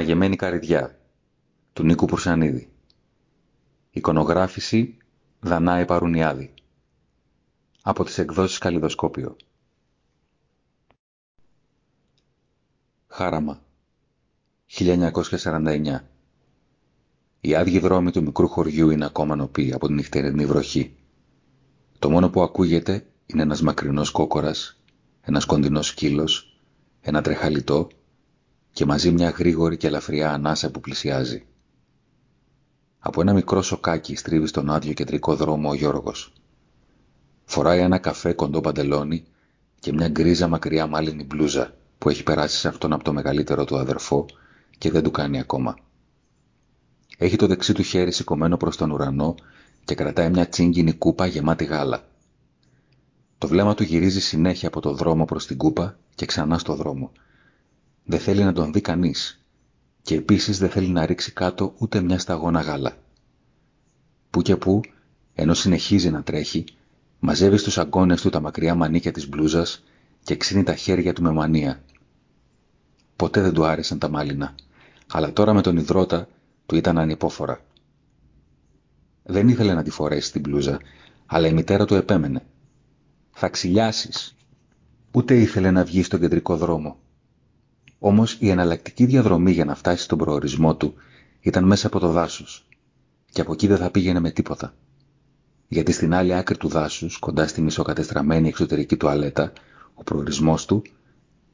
Η μαγεμένη καρδιά του Νίκου Πουρσανίδη Εικονογράφηση Δανάη Παρουνιάδη. Από τις εκδόσεις Καλλιδοσκόπιο. Χάραμα. 1949 Οι άδειοι δρόμοι του μικρού χωριού είναι ακόμα νοποί από την νυχτερινή βροχή. Το μόνο που ακούγεται είναι ένας μακρινός κόκορας, ένας κοντινός σκύλος, ένα τρεχαλιτό και μαζί μια γρήγορη και ελαφριά ανάσα που πλησιάζει. Από ένα μικρό σοκάκι στρίβει στον άδειο κεντρικό δρόμο ο Γιώργος. Φοράει ένα καφέ κοντό παντελόνι και μια γκρίζα μακριά μάλινη μπλούζα που έχει περάσει σε αυτόν από το μεγαλύτερο του αδερφό και δεν του κάνει ακόμα. Έχει το δεξί του χέρι σηκωμένο προς τον ουρανό και κρατάει μια τσίγκινη κούπα γεμάτη γάλα. Το βλέμμα του γυρίζει συνέχεια από το δρόμο προς την κούπα και ξανά στο δρόμο. Δεν θέλει να τον δει κανείς και επίσης δεν θέλει να ρίξει κάτω ούτε μια σταγόνα γάλα. Που και που, ενώ συνεχίζει να τρέχει, μαζεύει στους αγκώνες του τα μακριά μανίκια της μπλούζας και ξύνει τα χέρια του με μανία. Ποτέ δεν του άρεσαν τα μάλινα, αλλά τώρα με τον υδρότα του ήταν ανυπόφορα. Δεν ήθελε να τη φορέσει την μπλούζα, αλλά η μητέρα του επέμενε. «Θα ξυλιάσεις». Ούτε ήθελε να βγει στον κεντρικό δρόμο. Όμως η εναλλακτική διαδρομή για να φτάσει στον προορισμό του ήταν μέσα από το δάσος και από εκεί δεν θα πήγαινε με τίποτα. Γιατί στην άλλη άκρη του δάσους, κοντά στη μισοκατεστραμμένη εξωτερική τουαλέτα, ο προορισμός του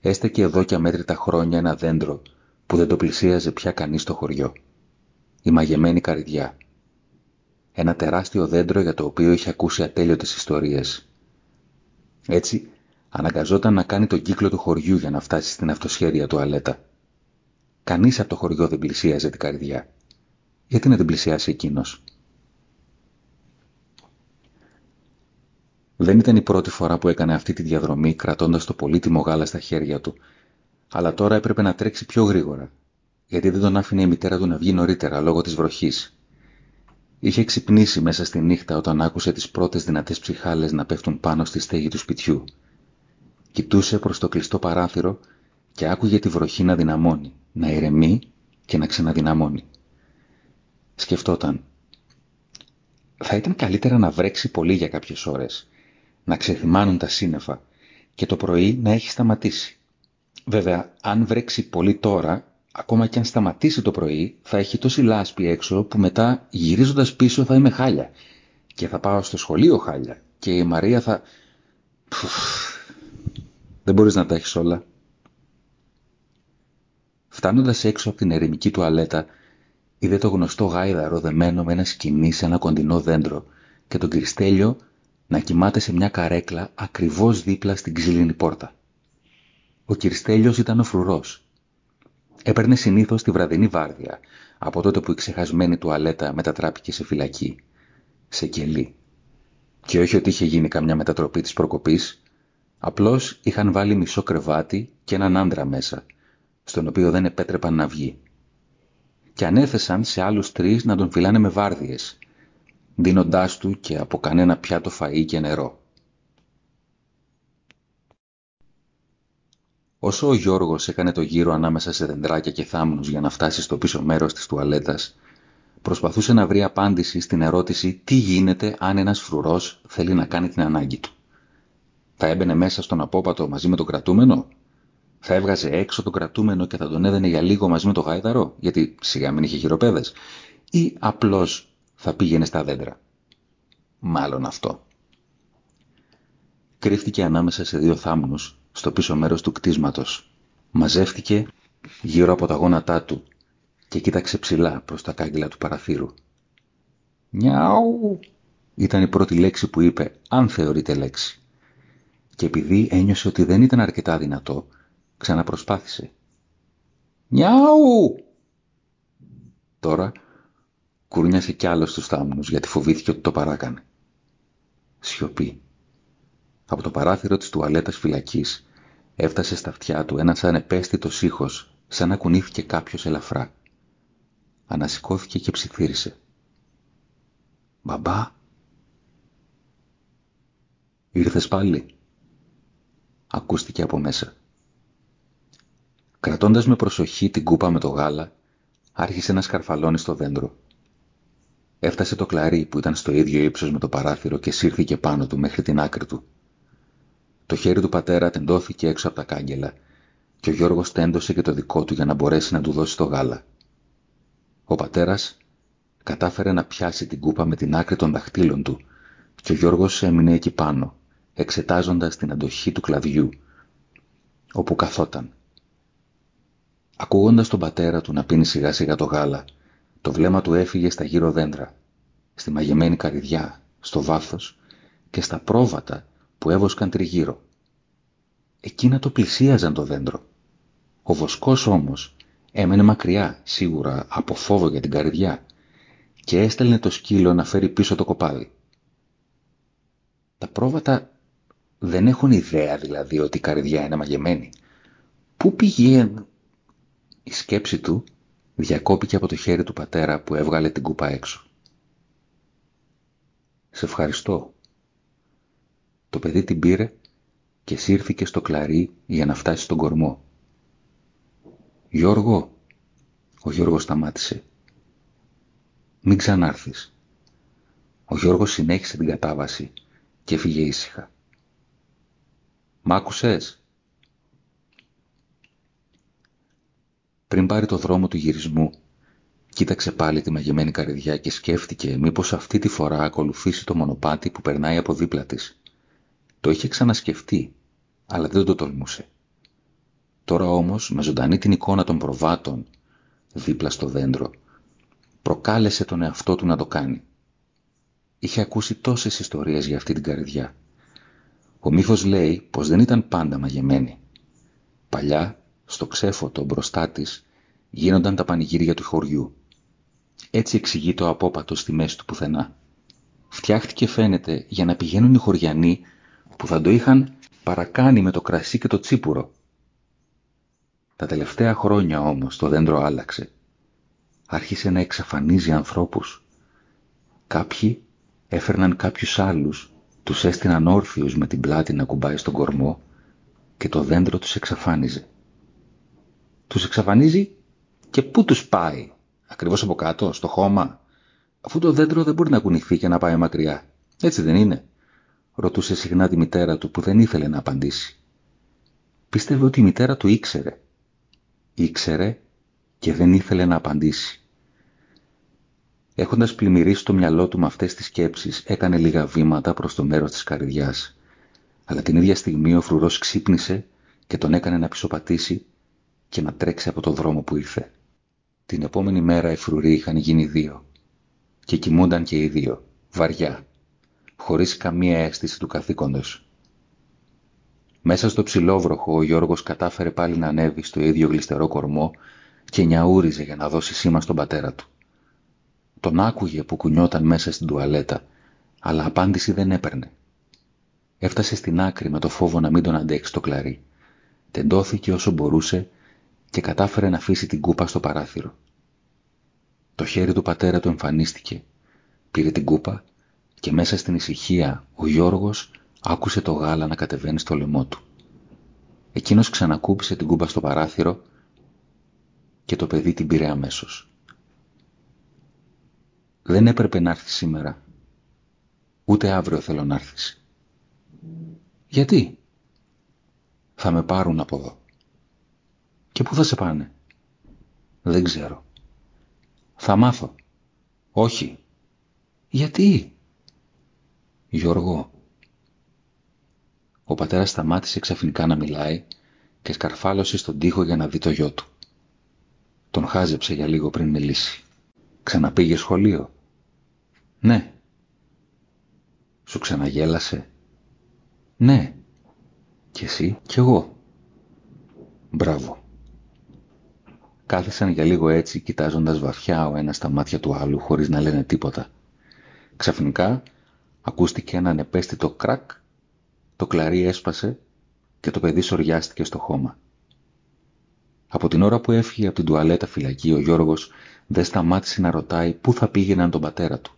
έστεκε εδώ και αμέτρητα χρόνια ένα δέντρο που δεν το πλησίαζε πια κανείς στο χωριό. Η μαγεμένη καρδιά. Ένα τεράστιο δέντρο για το οποίο είχε ακούσει ατέλειωτες ιστορίες. Έτσι, αναγκαζόταν να κάνει τον κύκλο του χωριού για να φτάσει στην αυτοσχέδια τουαλέτα. Κανείς από το χωριό δεν πλησίαζε την καρδιά. Γιατί να την πλησιάσει εκείνος; Δεν ήταν η πρώτη φορά που έκανε αυτή τη διαδρομή κρατώντας το πολύτιμο γάλα στα χέρια του, αλλά τώρα έπρεπε να τρέξει πιο γρήγορα, γιατί δεν τον άφηνε η μητέρα του να βγει νωρίτερα λόγω της βροχής. Είχε ξυπνήσει μέσα στη νύχτα όταν άκουσε τις πρώτες δυνατές ψυχάλες να πέφτουν πάνω στη στέγη του σπιτιού. Κοιτούσε προς το κλειστό παράθυρο και άκουγε τη βροχή να δυναμώνει, να ηρεμεί και να ξαναδυναμώνει. Σκεφτόταν. Θα ήταν καλύτερα να βρέξει πολύ για κάποιες ώρες, να ξεθυμάνουν τα σύννεφα και το πρωί να έχει σταματήσει. Βέβαια, αν βρέξει πολύ τώρα, ακόμα και αν σταματήσει το πρωί, θα έχει τόση λάσπη έξω που μετά γυρίζοντας πίσω θα είμαι χάλια και θα πάω στο σχολείο χάλια και η Μαρία θα... Δεν μπορείς να τα έχεις όλα. Φτάνοντας έξω από την ερημική τουαλέτα, είδε το γνωστό γάιδαρο δεμένο με ένα σκηνή σε ένα κοντινό δέντρο και τον Κριστέλιο να κοιμάται σε μια καρέκλα ακριβώς δίπλα στην ξύλινη πόρτα. Ο Κριστέλιος ήταν ο φρουρός. Έπαιρνε συνήθως τη βραδινή βάρδια, από τότε που η ξεχασμένη τουαλέτα μετατράπηκε σε φυλακή, σε κελί. Και όχι ότι είχε γίνει καμιά μετατροπή της προκοπής, απλώς είχαν βάλει μισό κρεβάτι και έναν άντρα μέσα, στον οποίο δεν επέτρεπαν να βγει. Και ανέθεσαν σε άλλους τρεις να τον φυλάνε με βάρδιες, δίνοντάς του και από κανένα πιάτο φαΐ και νερό. Όσο ο Γιώργος έκανε το γύρο ανάμεσα σε δεντράκια και θάμνους για να φτάσει στο πίσω μέρος της τουαλέτας, προσπαθούσε να βρει απάντηση στην ερώτηση τι γίνεται αν ένας φρουρός θέλει να κάνει την ανάγκη του. Θα έμπαινε μέσα στον απόπατο μαζί με τον κρατούμενο, θα έβγαζε έξω τον κρατούμενο και θα τον έδαινε για λίγο μαζί με το γάιδαρο, γιατί σιγά μην είχε χειροπέδες, ή απλώς θα πήγαινε στα δέντρα; Μάλλον αυτό. Κρύφτηκε ανάμεσα σε δύο θάμνους στο πίσω μέρος του κτίσματος. Μαζεύτηκε γύρω από τα γόνατά του και κοίταξε ψηλά προς τα κάγκελα του παραθύρου. «Νιάου» ήταν η πρώτη λέξη που είπε, αν θεωρείται λέξη. Και επειδή ένιωσε ότι δεν ήταν αρκετά δυνατό, ξαναπροσπάθησε. «Νιάου» Τώρα κουρνιάσε κι άλλος στους θάμνους γιατί φοβήθηκε ότι το παράκανε. Σιωπή. Από το παράθυρο της τουαλέτας φυλακής έφτασε στα αυτιά του ένας ανεπαίσθητος ήχος σαν να κουνήθηκε κάποιος ελαφρά. Ανασηκώθηκε και ψιθύρισε. «Μπαμπά» «Ήρθες πάλι» ακούστηκε από μέσα. Κρατώντας με προσοχή την κούπα με το γάλα, άρχισε να σκαρφαλώνει στο δέντρο. Έφτασε το κλαρί που ήταν στο ίδιο ύψος με το παράθυρο και σύρθηκε πάνω του μέχρι την άκρη του. Το χέρι του πατέρα τεντώθηκε έξω από τα κάγκελα και ο Γιώργος τέντωσε και το δικό του για να μπορέσει να του δώσει το γάλα. Ο πατέρας κατάφερε να πιάσει την κούπα με την άκρη των δαχτύλων του και ο Γιώργος έμεινε εκεί πάνω, εξετάζοντας την αντοχή του κλαδιού, όπου καθόταν. Ακούγοντας τον πατέρα του να πίνει σιγά σιγά το γάλα, το βλέμμα του έφυγε στα γύρω δέντρα, στη μαγεμένη καρδιά, στο βάθος και στα πρόβατα που έβοσκαν τριγύρω. Εκείνα το πλησίαζαν το δέντρο. Ο βοσκός όμως έμενε μακριά, σίγουρα από φόβο για την καρδιά, και έστελνε το σκύλο να φέρει πίσω το κοπάδι. Τα πρόβατα δεν έχουν ιδέα δηλαδή ότι η καρδιά είναι μαγεμένη. Πού πηγαίνει... Η σκέψη του διακόπηκε από το χέρι του πατέρα που έβγαλε την κούπα έξω. «Σε ευχαριστώ». Το παιδί την πήρε και σύρθηκε στο κλαρί για να φτάσει στον κορμό. «Γιώργο», ο Γιώργος σταμάτησε. «Μην ξανάρθεις». Ο Γιώργος συνέχισε την κατάβαση και έφυγε ήσυχα. «Μ' άκουσες» Πριν πάρει το δρόμο του γυρισμού, κοίταξε πάλι τη μαγεμένη καρδιά και σκέφτηκε μήπως αυτή τη φορά ακολουθήσει το μονοπάτι που περνάει από δίπλα της. Το είχε ξανασκεφτεί, αλλά δεν το τολμούσε. Τώρα όμως, με ζωντανή την εικόνα των προβάτων, δίπλα στο δέντρο, προκάλεσε τον εαυτό του να το κάνει. Είχε ακούσει τόσες ιστορίες για αυτή την καρδιά. Ο μύθος λέει πως δεν ήταν πάντα μαγεμένη. Παλιά στο ξέφωτο μπροστά της γίνονταν τα πανηγύρια του χωριού. Έτσι εξηγεί το απόπατο στη μέση του πουθενά. Φτιάχτηκε φαίνεται για να πηγαίνουν οι χωριανοί που θα το είχαν παρακάνει με το κρασί και το τσίπουρο. Τα τελευταία χρόνια όμως το δέντρο άλλαξε. Άρχισε να εξαφανίζει ανθρώπους. Κάποιοι έφερναν κάποιους άλλους, τους έστειναν όρθιους με την πλάτη να κουμπάει στον κορμό και το δέντρο τους εξαφάνιζε τους εξαφανίζει και πού τους πάει, ακριβώς από κάτω, στο χώμα, αφού το δέντρο δεν μπορεί να κουνηθεί και να πάει μακριά. Έτσι δεν είναι, ρωτούσε συχνά τη μητέρα του που δεν ήθελε να απαντήσει. Πίστευε ότι η μητέρα του ήξερε. Ήξερε και δεν ήθελε να απαντήσει. Έχοντας πλημμυρίσει το μυαλό του με αυτές τις σκέψεις, έκανε λίγα βήματα προς το μέρος της καρδιάς. Αλλά την ίδια στιγμή ο φρουρός ξύπνησε και τον έκανε να πισωπατήσει και να τρέξει από το δρόμο που ήρθε. Την επόμενη μέρα οι φρουροί είχαν γίνει δύο και κοιμούνταν και οι δύο, βαριά, χωρίς καμία αίσθηση του καθήκοντος. Μέσα στο ψηλόβροχο ο Γιώργος κατάφερε πάλι να ανέβει στο ίδιο γλιστερό κορμό και νιαούριζε για να δώσει σήμα στον πατέρα του. Τον άκουγε που κουνιόταν μέσα στην τουαλέτα, αλλά απάντηση δεν έπαιρνε. Έφτασε στην άκρη με το φόβο να μην τον αντέξει το κλαρί. Τεντώθηκε όσο μπορούσε και κατάφερε να αφήσει την κούπα στο παράθυρο. Το χέρι του πατέρα του εμφανίστηκε, πήρε την κούπα και μέσα στην ησυχία ο Γιώργος άκουσε το γάλα να κατεβαίνει στο λαιμό του. Εκείνος ξανακούπησε την κούπα στο παράθυρο και το παιδί την πήρε αμέσως. Δεν έπρεπε να έρθεις σήμερα. Ούτε αύριο θέλω να έρθεις. Γιατί; Θα με πάρουν από εδώ. Και πού θα σε πάνε; Δεν ξέρω. Θα μάθω. Όχι. Γιατί; Γιώργο. Ο πατέρας σταμάτησε ξαφνικά να μιλάει και σκαρφάλωσε στον τοίχο για να δει το γιο του. Τον χάζεψε για λίγο πριν μιλήσει. Ξαναπήγε σχολείο; Ναι. Σου ξαναγέλασε; Ναι. Και εσύ; Κι εγώ. Μπράβο. Κάθισαν για λίγο έτσι, κοιτάζοντας βαθιά ο ένας τα μάτια του άλλου, χωρίς να λένε τίποτα. Ξαφνικά ακούστηκε ένα ανεπαίσθητο κρακ, το κλαρί έσπασε και το παιδί σοριάστηκε στο χώμα. Από την ώρα που έφυγε από την τουαλέτα φυλακή, ο Γιώργος δεν σταμάτησε να ρωτάει πού θα πήγαιναν τον πατέρα του.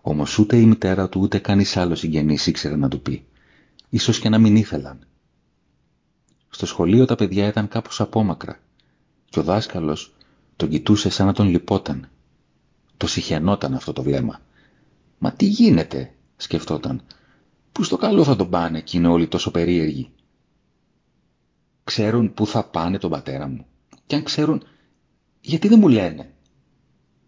Όμως ούτε η μητέρα του ούτε κανείς άλλος συγγενής ήξερε να του πει. Ίσως και να μην ήθελαν. Στο σχολείο τα παιδιά ήταν κάπως απόμακρα και ο δάσκαλος τον κοιτούσε σαν να τον λυπόταν. Το συχαινόταν αυτό το βλέμμα. «Μα τι γίνεται» σκεφτόταν. «Πού στο καλό θα τον πάνε και είναι όλοι τόσο περίεργοι» ξέρουν πού θα πάνε τον πατέρα μου. Και αν ξέρουν, γιατί δεν μου λένε;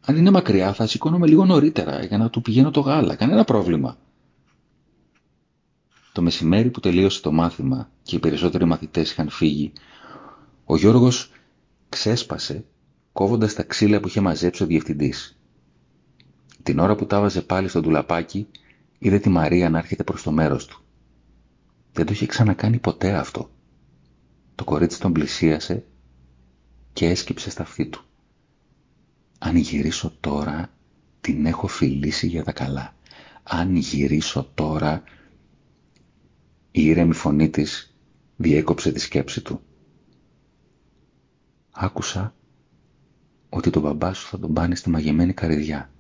Αν είναι μακριά θα σηκώνομαι λίγο νωρίτερα για να του πηγαίνω το γάλα. Κανένα πρόβλημα. Το μεσημέρι που τελείωσε το μάθημα και οι περισσότεροι μαθητές είχαν φύγει, ο Γιώργος ξέσπασε κόβοντας τα ξύλα που είχε μαζέψει ο διευθυντής. Την ώρα που τα βάζε πάλι στο ντουλαπάκι, είδε τη Μαρία να έρχεται προς το μέρος του. Δεν το είχε ξανακάνει ποτέ αυτό. Το κορίτσι τον πλησίασε και έσκυψε στα αυτή του. Αν γυρίσω τώρα, την έχω φιλήσει για τα καλά. Αν γυρίσω τώρα, η ήρεμη φωνή της διέκοψε τη σκέψη του. Άκουσα ότι τον μπαμπά σου θα τον πάνε στη μαγεμένη καρδιά.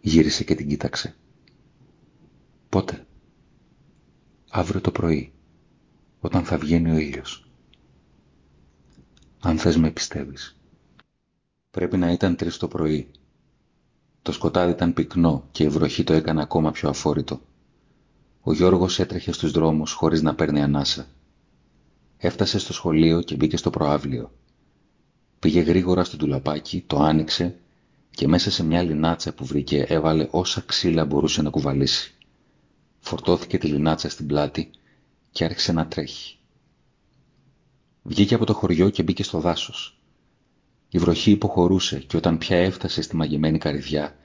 Γύρισε και την κοίταξε. Πότε; Αύριο το πρωί όταν θα βγαίνει ο ήλιος. Αν θες με πιστεύεις. Πρέπει να ήταν τρεις το πρωί. Το σκοτάδι ήταν πυκνό και η βροχή το έκανε ακόμα πιο αφόρητο. Ο Γιώργος έτρεχε στους δρόμους χωρίς να παίρνει ανάσα. Έφτασε στο σχολείο και μπήκε στο προάβλιο. Πήγε γρήγορα στο τουλαπάκι, το άνοιξε και μέσα σε μια λινάτσα που βρήκε έβαλε όσα ξύλα μπορούσε να κουβαλήσει. Φορτώθηκε τη λινάτσα στην πλάτη και άρχισε να τρέχει. Βγήκε από το χωριό και μπήκε στο δάσος. Η βροχή υποχωρούσε και όταν πια έφτασε στη μαγεμένη καρδιά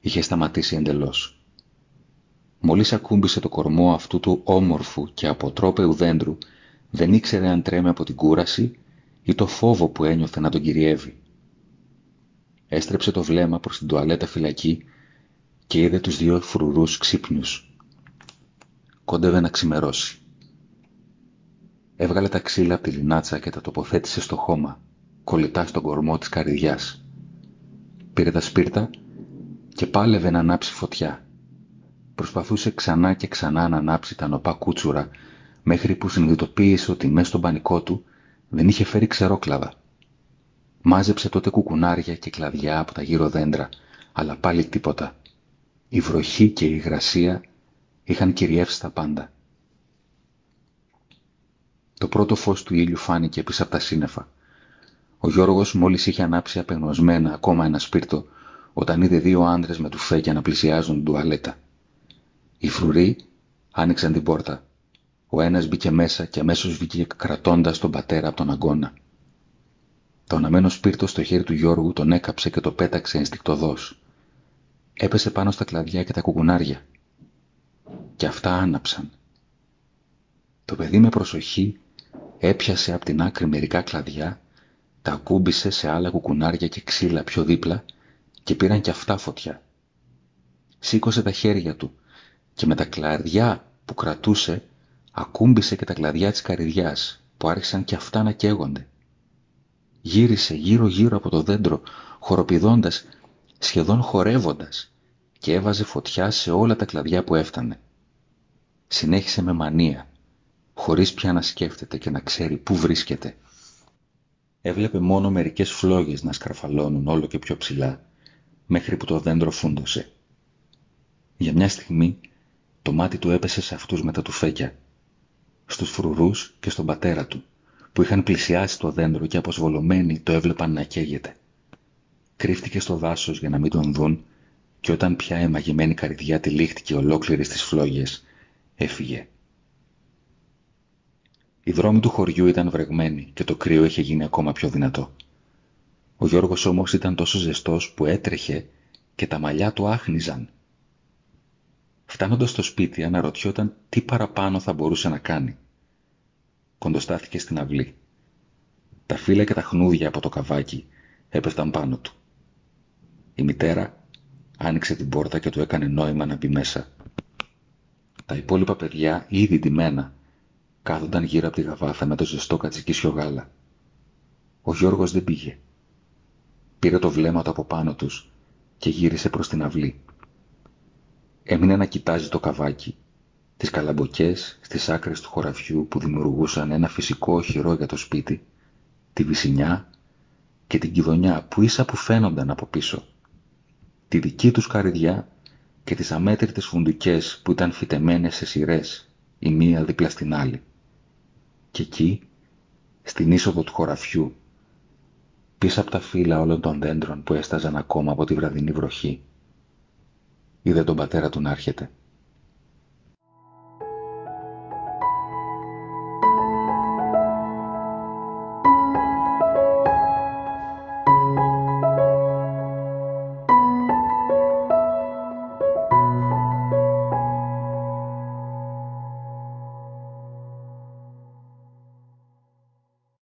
είχε σταματήσει εντελώς. Μόλις ακούμπησε το κορμό αυτού του όμορφου και αποτρόπαιου δέντρου δεν ήξερε αν τρέμε από την κούραση ή το φόβο που ένιωθε να τον κυριεύει. Έστρεψε το βλέμμα προς την τουαλέτα φυλακή και είδε τους δύο φρουρούς ξύπνιους. Κόντευε να ξημερώσει. Έβγαλε τα ξύλα από τη λινάτσα και τα τοποθέτησε στο χώμα, κολλητά στον κορμό της καρδιάς. Πήρε τα σπίρτα και πάλευε να ανάψει φωτιά. Προσπαθούσε ξανά και ξανά να ανάψει τα νοπά κούτσουρα, μέχρι που συνειδητοποίησε ότι μέσα στον πανικό του δεν είχε φέρει ξερόκλαδα. Μάζεψε τότε κουκουνάρια και κλαδιά από τα γύρω δέντρα, αλλά πάλι τίποτα. Η βροχή και η υγρασία είχαν κυριεύσει τα πάντα. Το πρώτο φως του ήλιου φάνηκε πίσω από τα σύννεφα. Ο Γιώργος μόλις είχε ανάψει απεγνωσμένα ακόμα ένα σπίρτο, όταν είδε δύο άντρες με τουφέκια να πλησιάζουν την τουαλέτα. Οι φρουροί άνοιξαν την πόρτα. Ο ένας μπήκε μέσα και αμέσως βγήκε κρατώντας τον πατέρα από τον αγκώνα. Το αναμένο σπίρτο στο χέρι του Γιώργου τον έκαψε και το πέταξε ενστικτοδός. Έπεσε πάνω στα κλαδιά και τα κουκουνάρια. Και αυτά άναψαν. Το παιδί με προσοχή έπιασε από την άκρη μερικά κλαδιά, τα ακούμπησε σε άλλα κουκουνάρια και ξύλα πιο δίπλα και πήραν κι αυτά φωτιά. Σήκωσε τα χέρια του και με τα κλαδιά που κρατούσε ακούμπησε και τα κλαδιά της καρυδιάς που άρχισαν κι αυτά να καίγονται. Γύρισε γύρω-γύρω από το δέντρο, χοροπηδώντας, σχεδόν χορεύοντας και έβαζε φωτιά σε όλα τα κλαδιά που έφτανε. Συνέχισε με μανία χωρίς πια να σκέφτεται και να ξέρει πού βρίσκεται. Έβλεπε μόνο μερικές φλόγες να σκαρφαλώνουν όλο και πιο ψηλά, μέχρι που το δέντρο φούντωσε. Για μια στιγμή το μάτι του έπεσε σε αυτούς με τα τουφέκια, στους φρουρούς και στον πατέρα του, που είχαν πλησιάσει το δέντρο και αποσβολωμένοι το έβλεπαν να καίγεται. Κρύφτηκε στο δάσος για να μην τον δουν και όταν πια η μαγεμένη καρδιά τυλίχτηκε ολόκληρη στις φλόγες, έφυγε. Οι δρόμοι του χωριού ήταν βρεγμένοι και το κρύο είχε γίνει ακόμα πιο δυνατό. Ο Γιώργος όμως ήταν τόσο ζεστός που έτρεχε και τα μαλλιά του άχνιζαν. Φτάνοντας στο σπίτι αναρωτιόταν τι παραπάνω θα μπορούσε να κάνει. Κοντοστάθηκε στην αυλή. Τα φύλλα και τα χνούδια από το καβάκι έπεφταν πάνω του. Η μητέρα άνοιξε την πόρτα και του έκανε νόημα να μπει μέσα. Τα υπόλοιπα παιδιά, ήδη ντυμένα, κάθονταν γύρω από τη γαβάθα με το ζεστό κατσικίσιο γάλα. Ο Γιώργος δεν πήγε. Πήρε το βλέμμα του από πάνω τους και γύρισε προς την αυλή. Έμεινε να κοιτάζει το καβάκι, τις καλαμποκές στις άκρες του χωραφιού που δημιουργούσαν ένα φυσικό οχυρό για το σπίτι, τη βυσινιά, και την κυδονιά που ίσα που φαίνονταν από πίσω. Τη δική τους καρδιά και τις αμέτρητες φουντουκές που ήταν φυτεμένες σε σειρές, η μία δίπλα στην άλλη. Και εκεί, στην είσοδο του χωραφιού, πίσω από τα φύλλα όλων των δέντρων που έσταζαν ακόμα από τη βραδινή βροχή, είδε τον πατέρα του να έρχεται.